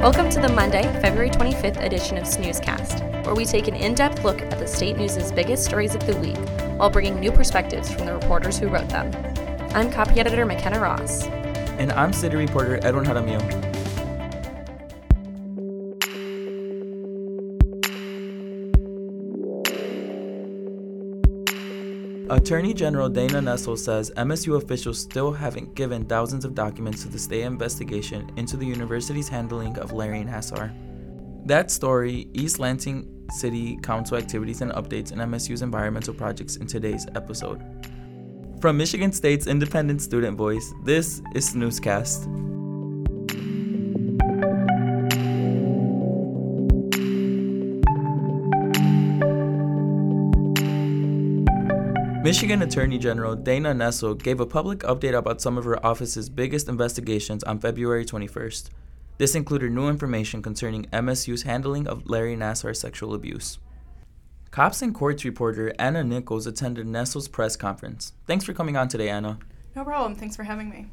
Welcome to the Monday, February 25th edition of SNEWSCAST, where we take an in depth look at the state news' biggest stories of the week while bringing new perspectives from the reporters who wrote them. I'm copy editor McKenna Ross. And I'm city reporter Edwin Jaramillo. Attorney General Dana Nessel says MSU officials still haven't given thousands of documents to the state investigation into the university's handling of Larry Nassar. That story, East Lansing City Council activities and updates in MSU's environmental projects in today's episode. From Michigan State's independent student voice, this is SNEWSCAST. Michigan Attorney General Dana Nessel gave a public update about some of her office's biggest investigations on February 21st. This included new information concerning MSU's handling of Larry Nassar's sexual abuse. Cops and Courts reporter Anna Nichols attended Nessel's press conference. Thanks for coming on today, Anna. No problem. Thanks for having me.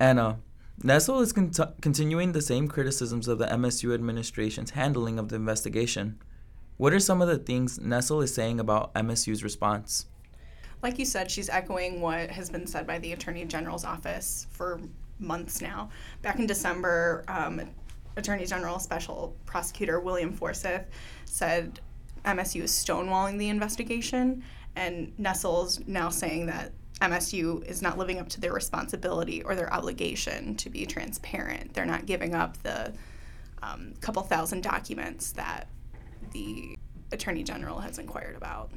Anna, Nessel is cont- continuing the same criticisms of the MSU administration's handling of the investigation. What are some of the things Nessel is saying about MSU's response? Like you said, she's echoing what has been said by the Attorney General's office for months now. Back in December, um, Attorney General Special Prosecutor William Forsyth said MSU is stonewalling the investigation, and Nessel's now saying that MSU is not living up to their responsibility or their obligation to be transparent. They're not giving up the um, couple thousand documents that the Attorney General has inquired about.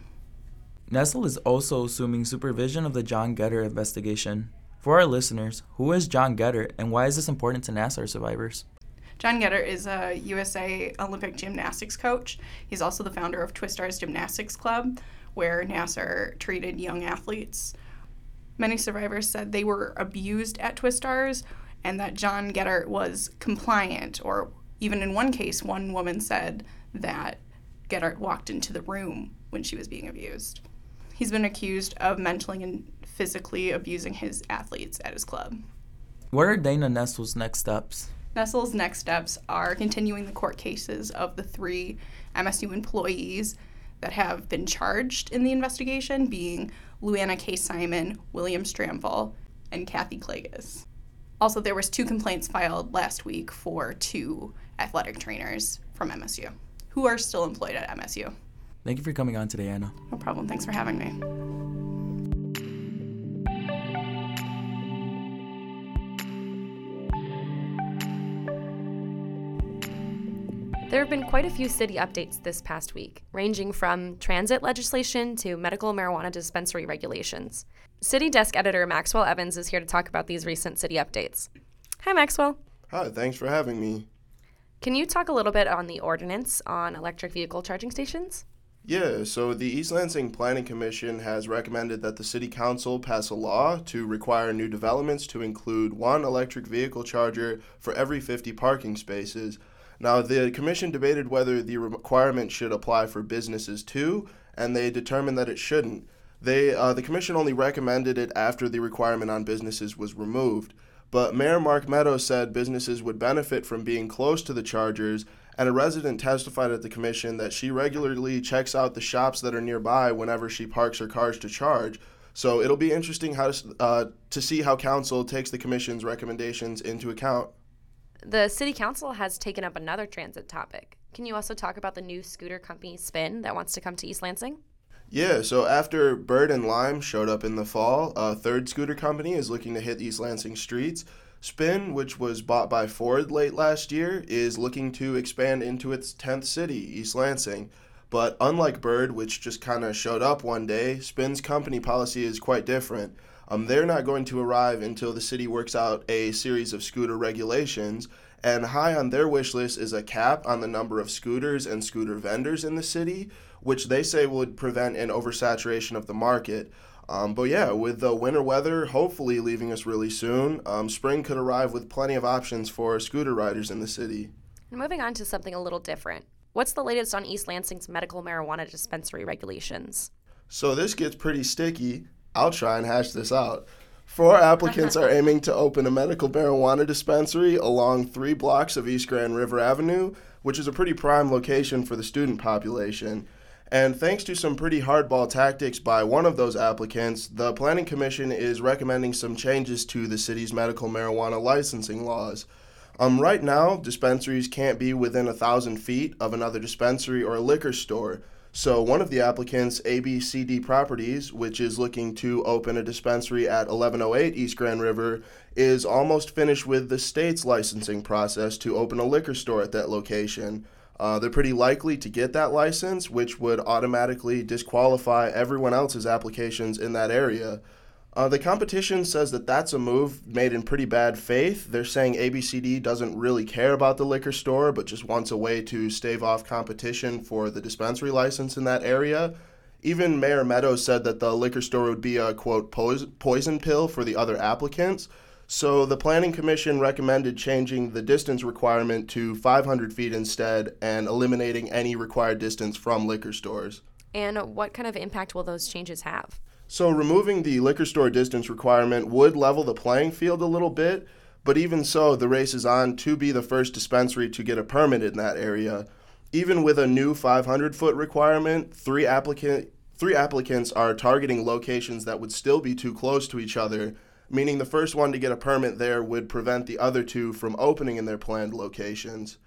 Nessel is also assuming supervision of the John Geddert investigation. For our listeners, who is John Geddert and why is this important to Nassar survivors? John Geddert is a USA Olympic gymnastics coach. He's also the founder of Twistars Gymnastics Club, where Nassar treated young athletes. Many survivors said they were abused at Twistars and that John Geddert was compliant, or even in one case, one woman said that Getter walked into the room when she was being abused. He's been accused of mentally and physically abusing his athletes at his club. What are Dana Nessel's next steps? Nessel's next steps are continuing the court cases of the three MSU employees that have been charged in the investigation, being Lou Anna K. Simon, William Strampel, and Kathy Klages. Also, there was two complaints filed last week for two athletic trainers from MSU who are still employed at MSU. Thank you for coming on today, Anna. No problem. Thanks for having me. There have been quite a few city updates this past week, ranging from transit legislation to medical marijuana dispensary regulations. City Desk Editor Maxwell Evans is here to talk about these recent city updates. Hi, Maxwell. Hi, thanks for having me. Can you talk a little bit on the ordinance on electric vehicle charging stations? Yeah, so the East Lansing Planning Commission has recommended that the City Council pass a law to require new developments to include one electric vehicle charger for every 50 parking spaces. Now, the Commission debated whether the requirement should apply for businesses too, and they determined that it shouldn't. They, uh, the Commission only recommended it after the requirement on businesses was removed. But Mayor Mark Meadows said businesses would benefit from being close to the chargers and a resident testified at the commission that she regularly checks out the shops that are nearby whenever she parks her cars to charge. So it'll be interesting how to, uh, to see how council takes the commission's recommendations into account. The city council has taken up another transit topic. Can you also talk about the new scooter company Spin that wants to come to East Lansing? Yeah, so after Bird and Lime showed up in the fall, a third scooter company is looking to hit East Lansing streets. Spin, which was bought by Ford late last year, is looking to expand into its 10th city, East Lansing. But unlike Bird, which just kind of showed up one day, Spin's company policy is quite different. Um, they're not going to arrive until the city works out a series of scooter regulations. And high on their wish list is a cap on the number of scooters and scooter vendors in the city, which they say would prevent an oversaturation of the market. Um, but yeah, with the winter weather hopefully leaving us really soon, um, spring could arrive with plenty of options for scooter riders in the city. moving on to something a little different. What's the latest on East Lansing's medical marijuana dispensary regulations? So this gets pretty sticky. I'll try and hash this out. Four applicants are aiming to open a medical marijuana dispensary along three blocks of East Grand River Avenue, which is a pretty prime location for the student population. And thanks to some pretty hardball tactics by one of those applicants, the Planning Commission is recommending some changes to the city's medical marijuana licensing laws. Um, right now, dispensaries can't be within a thousand feet of another dispensary or a liquor store. So, one of the applicants, ABCD Properties, which is looking to open a dispensary at 1108 East Grand River, is almost finished with the state's licensing process to open a liquor store at that location. Uh, they're pretty likely to get that license, which would automatically disqualify everyone else's applications in that area. Uh, the competition says that that's a move made in pretty bad faith. They're saying ABCD doesn't really care about the liquor store, but just wants a way to stave off competition for the dispensary license in that area. Even Mayor Meadows said that the liquor store would be a quote poison pill for the other applicants. So the Planning Commission recommended changing the distance requirement to 500 feet instead and eliminating any required distance from liquor stores. And what kind of impact will those changes have? So, removing the liquor store distance requirement would level the playing field a little bit, but even so, the race is on to be the first dispensary to get a permit in that area. Even with a new 500 foot requirement, three, applicant, three applicants are targeting locations that would still be too close to each other, meaning the first one to get a permit there would prevent the other two from opening in their planned locations.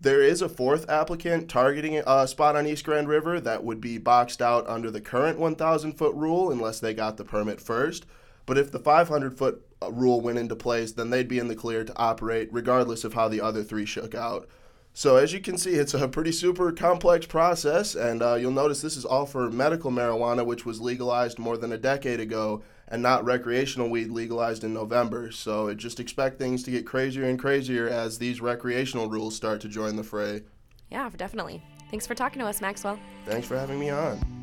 There is a fourth applicant targeting a spot on East Grand River that would be boxed out under the current 1,000 foot rule unless they got the permit first. But if the 500 foot uh, rule went into place, then they'd be in the clear to operate regardless of how the other three shook out. So, as you can see, it's a pretty super complex process, and uh, you'll notice this is all for medical marijuana, which was legalized more than a decade ago and not recreational weed legalized in November. So just expect things to get crazier and crazier as these recreational rules start to join the fray. Yeah, definitely. Thanks for talking to us, Maxwell. Thanks for having me on.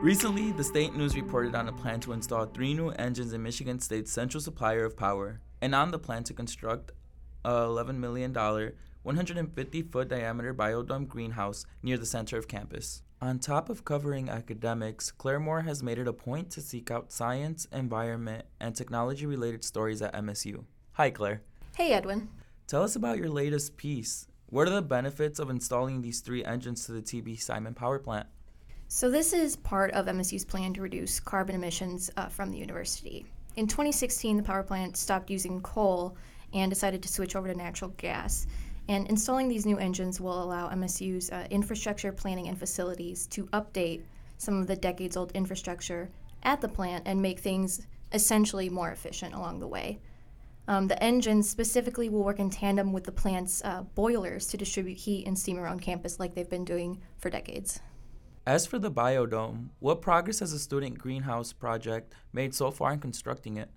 Recently, the state news reported on a plan to install three new engines in Michigan State's central supplier of power, and on the plan to construct a $11 million, 150 foot diameter biodome greenhouse near the center of campus. On top of covering academics, Claire Moore has made it a point to seek out science, environment, and technology related stories at MSU. Hi, Claire. Hey, Edwin. Tell us about your latest piece. What are the benefits of installing these three engines to the TB Simon power plant? So, this is part of MSU's plan to reduce carbon emissions uh, from the university. In 2016, the power plant stopped using coal and decided to switch over to natural gas. And installing these new engines will allow MSU's uh, infrastructure planning and facilities to update some of the decades old infrastructure at the plant and make things essentially more efficient along the way. Um, the engines specifically will work in tandem with the plant's uh, boilers to distribute heat and steam around campus like they've been doing for decades. As for the biodome, what progress has the student greenhouse project made so far in constructing it?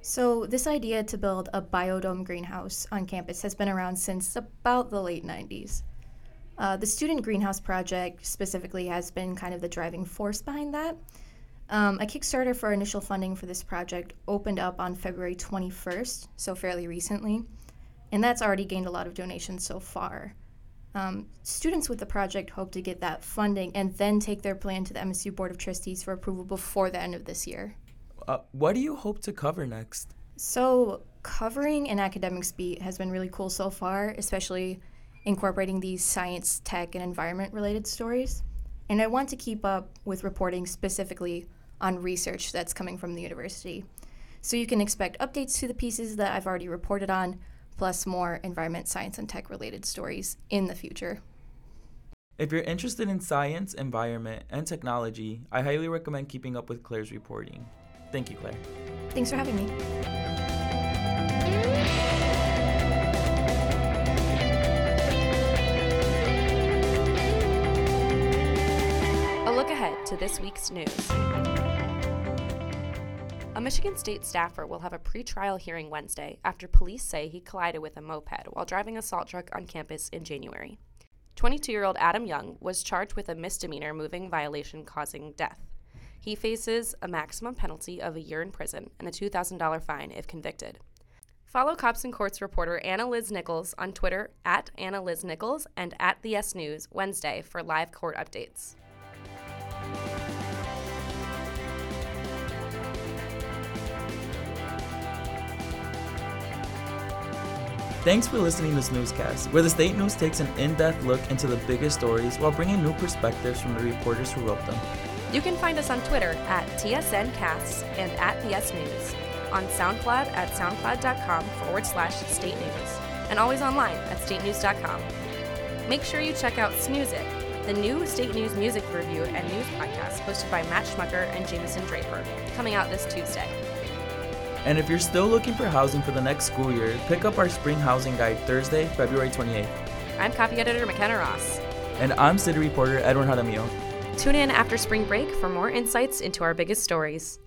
So, this idea to build a biodome greenhouse on campus has been around since about the late 90s. Uh, the student greenhouse project specifically has been kind of the driving force behind that. Um, a Kickstarter for initial funding for this project opened up on February 21st, so fairly recently, and that's already gained a lot of donations so far. Um, students with the project hope to get that funding and then take their plan to the MSU Board of Trustees for approval before the end of this year. Uh, what do you hope to cover next? So, covering an academics beat has been really cool so far, especially incorporating these science, tech, and environment related stories. And I want to keep up with reporting specifically on research that's coming from the university. So, you can expect updates to the pieces that I've already reported on, plus more environment, science, and tech related stories in the future. If you're interested in science, environment, and technology, I highly recommend keeping up with Claire's reporting. Thank you, Claire. Thanks for having me. A look ahead to this week's news. A Michigan State staffer will have a pretrial hearing Wednesday after police say he collided with a moped while driving a salt truck on campus in January. 22 year old Adam Young was charged with a misdemeanor moving violation causing death. He faces a maximum penalty of a year in prison and a $2,000 fine if convicted. Follow Cops and Courts reporter Anna Liz Nichols on Twitter at Anna Liz Nichols and at the S News Wednesday for live court updates. Thanks for listening to this newscast, where the state news takes an in depth look into the biggest stories while bringing new perspectives from the reporters who wrote them. You can find us on Twitter at TSNcasts and at thesnews, on SoundCloud at soundcloud.com forward slash state news, and always online at statenews.com. Make sure you check out Snoozic, the new state news music review and news podcast hosted by Matt Schmucker and Jameson Draper, coming out this Tuesday. And if you're still looking for housing for the next school year, pick up our spring housing guide Thursday, February 28th. I'm copy editor McKenna Ross. And I'm city reporter Edwin Jaramillo. Tune in after spring break for more insights into our biggest stories.